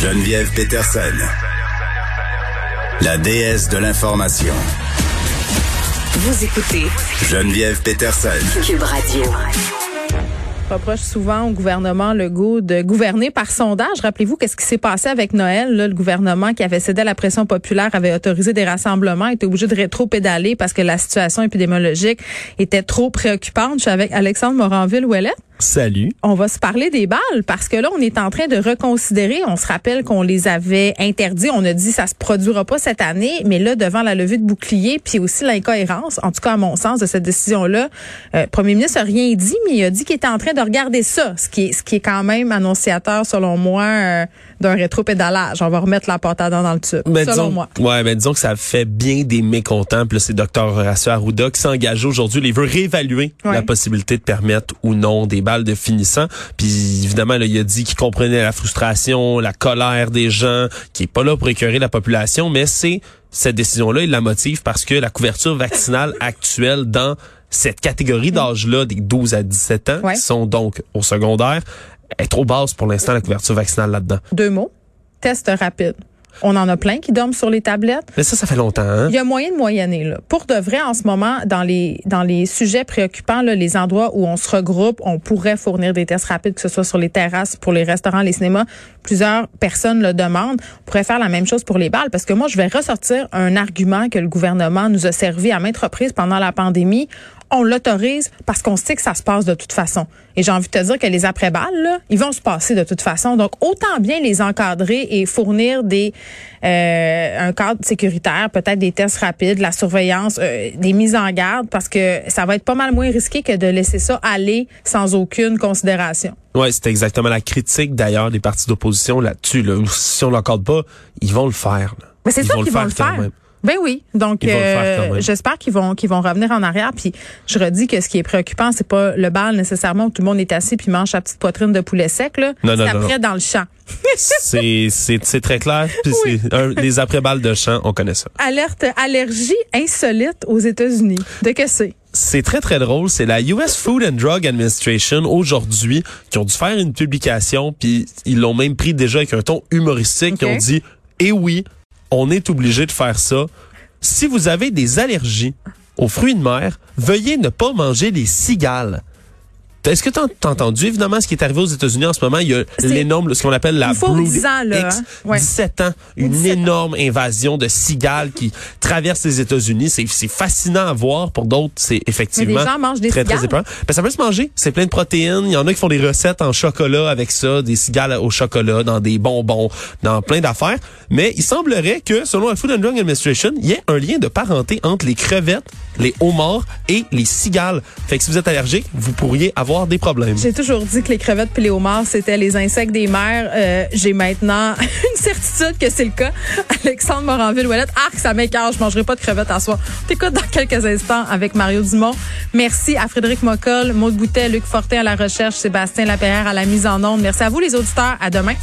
Geneviève Peterson. La déesse de l'information. Vous écoutez Geneviève Peterson. Cube Radio. reproche souvent au gouvernement Legault de gouverner par sondage. Rappelez-vous qu'est-ce qui s'est passé avec Noël. Là, le gouvernement qui avait cédé à la pression populaire avait autorisé des rassemblements, était obligé de rétro-pédaler parce que la situation épidémiologique était trop préoccupante. Je suis avec Alexandre Moranville-Ouellet. Salut. On va se parler des balles parce que là, on est en train de reconsidérer. On se rappelle qu'on les avait interdits. On a dit ça se produira pas cette année, mais là, devant la levée de bouclier, puis aussi l'incohérence, en tout cas à mon sens, de cette décision-là, euh, le premier ministre a rien dit, mais il a dit qu'il était en train de regarder ça, ce qui est, ce qui est quand même annonciateur, selon moi, euh, d'un rétro-pédalage. On va remettre la porte à dents dans le tube, Ben, selon disons, moi. Ouais, ben disons que ça fait bien des mécontents. Puis c'est Dr Horacio Arruda qui s'est engagé aujourd'hui. Il veut réévaluer Ouais. la possibilité de permettre ou non des de finissant. Puis évidemment, là, il a dit qu'il comprenait la frustration, la colère des gens, qui est pas là pour écœurer la population, mais c'est cette décision-là, il la motive parce que la couverture vaccinale actuelle dans cette catégorie d'âge-là, des 12 à 17 ans, Ouais. qui sont donc au secondaire, est trop basse pour l'instant, la couverture vaccinale là-dedans. Deux mots. Test rapide. On en a plein qui dorment sur les tablettes. Mais ça, ça fait longtemps, hein? Il y a moyen de moyenner là. Pour de vrai, en ce moment, dans les dans les sujets préoccupants, là, les endroits où on se regroupe, on pourrait fournir des tests rapides, que ce soit sur les terrasses, pour les restaurants, les cinémas. Plusieurs personnes le demandent. On pourrait faire la même chose pour les balles, parce que moi, je vais ressortir un argument que le gouvernement nous a servi à maintes reprises pendant la pandémie. On l'autorise parce qu'on sait que ça se passe de toute façon. Et j'ai envie de te dire que les après-balles, ils vont se passer de toute façon. Donc, autant bien les encadrer et fournir des euh, un cadre sécuritaire, peut-être des tests rapides, la surveillance, euh, des mises en garde, parce que ça va être pas mal moins risqué que de laisser ça aller sans aucune considération. Ouais, c'était exactement la critique d'ailleurs des partis d'opposition là-dessus. Là. Si on l'accorde pas, ils vont le faire. là. Mais c'est ça qu'ils vont le faire. Ben oui, donc euh, j'espère qu'ils vont qu'ils vont revenir en arrière. Puis je redis que ce qui est préoccupant, c'est pas le bal nécessairement où tout le monde est assis puis mange sa petite poitrine de poulet sec là. Non, non, après dans le champ. C'est c'est très clair. Puis Oui. c'est un, les après-balles de champ, on connaît ça. Alerte allergie insolite aux États-Unis. De que c'est? C'est très très drôle. C'est la US Food and Drug Administration aujourd'hui qui ont dû faire une publication. Puis ils l'ont même pris déjà avec un ton humoristique. Ok. Ils ont dit eh oui, on est obligé de faire ça. Si vous avez des allergies aux fruits de mer, veuillez ne pas manger les cigales. Est-ce que tu as entendu évidemment ce qui est arrivé aux États-Unis en ce moment? Il y a l'énorme, ce qu'on appelle la Brood 10 ans, là, X. hein? Ouais. 17 ans, une 17 ans. énorme invasion de cigales qui traverse les États-Unis. C'est fascinant à voir. Pour d'autres, c'est effectivement gens mangent des très, très cigales. épeurant. Ben, ça peut se manger. C'est plein de protéines. Il y en a qui font des recettes en chocolat avec ça, des cigales au chocolat, dans des bonbons, dans plein d'affaires. Mais il semblerait que, selon la Food and Drug Administration, il y ait un lien de parenté entre les crevettes, les homards et les cigales. Fait que si vous êtes allergique, vous pourriez avoir J'ai toujours dit que les crevettes puis les homards, c'était les insectes des mers. Euh, J'ai maintenant une certitude que c'est le cas. Alexandre Moranville-Ouellette, arc, ça m'écarte, je mangerai pas de crevettes à soir. T'écoutes dans quelques instants avec Mario Dumont. Merci à Frédéric Mocoll, Maud Boutet, Luc Fortin à la recherche, Sébastien Lapierre à la mise en onde. Merci à vous les auditeurs. À demain.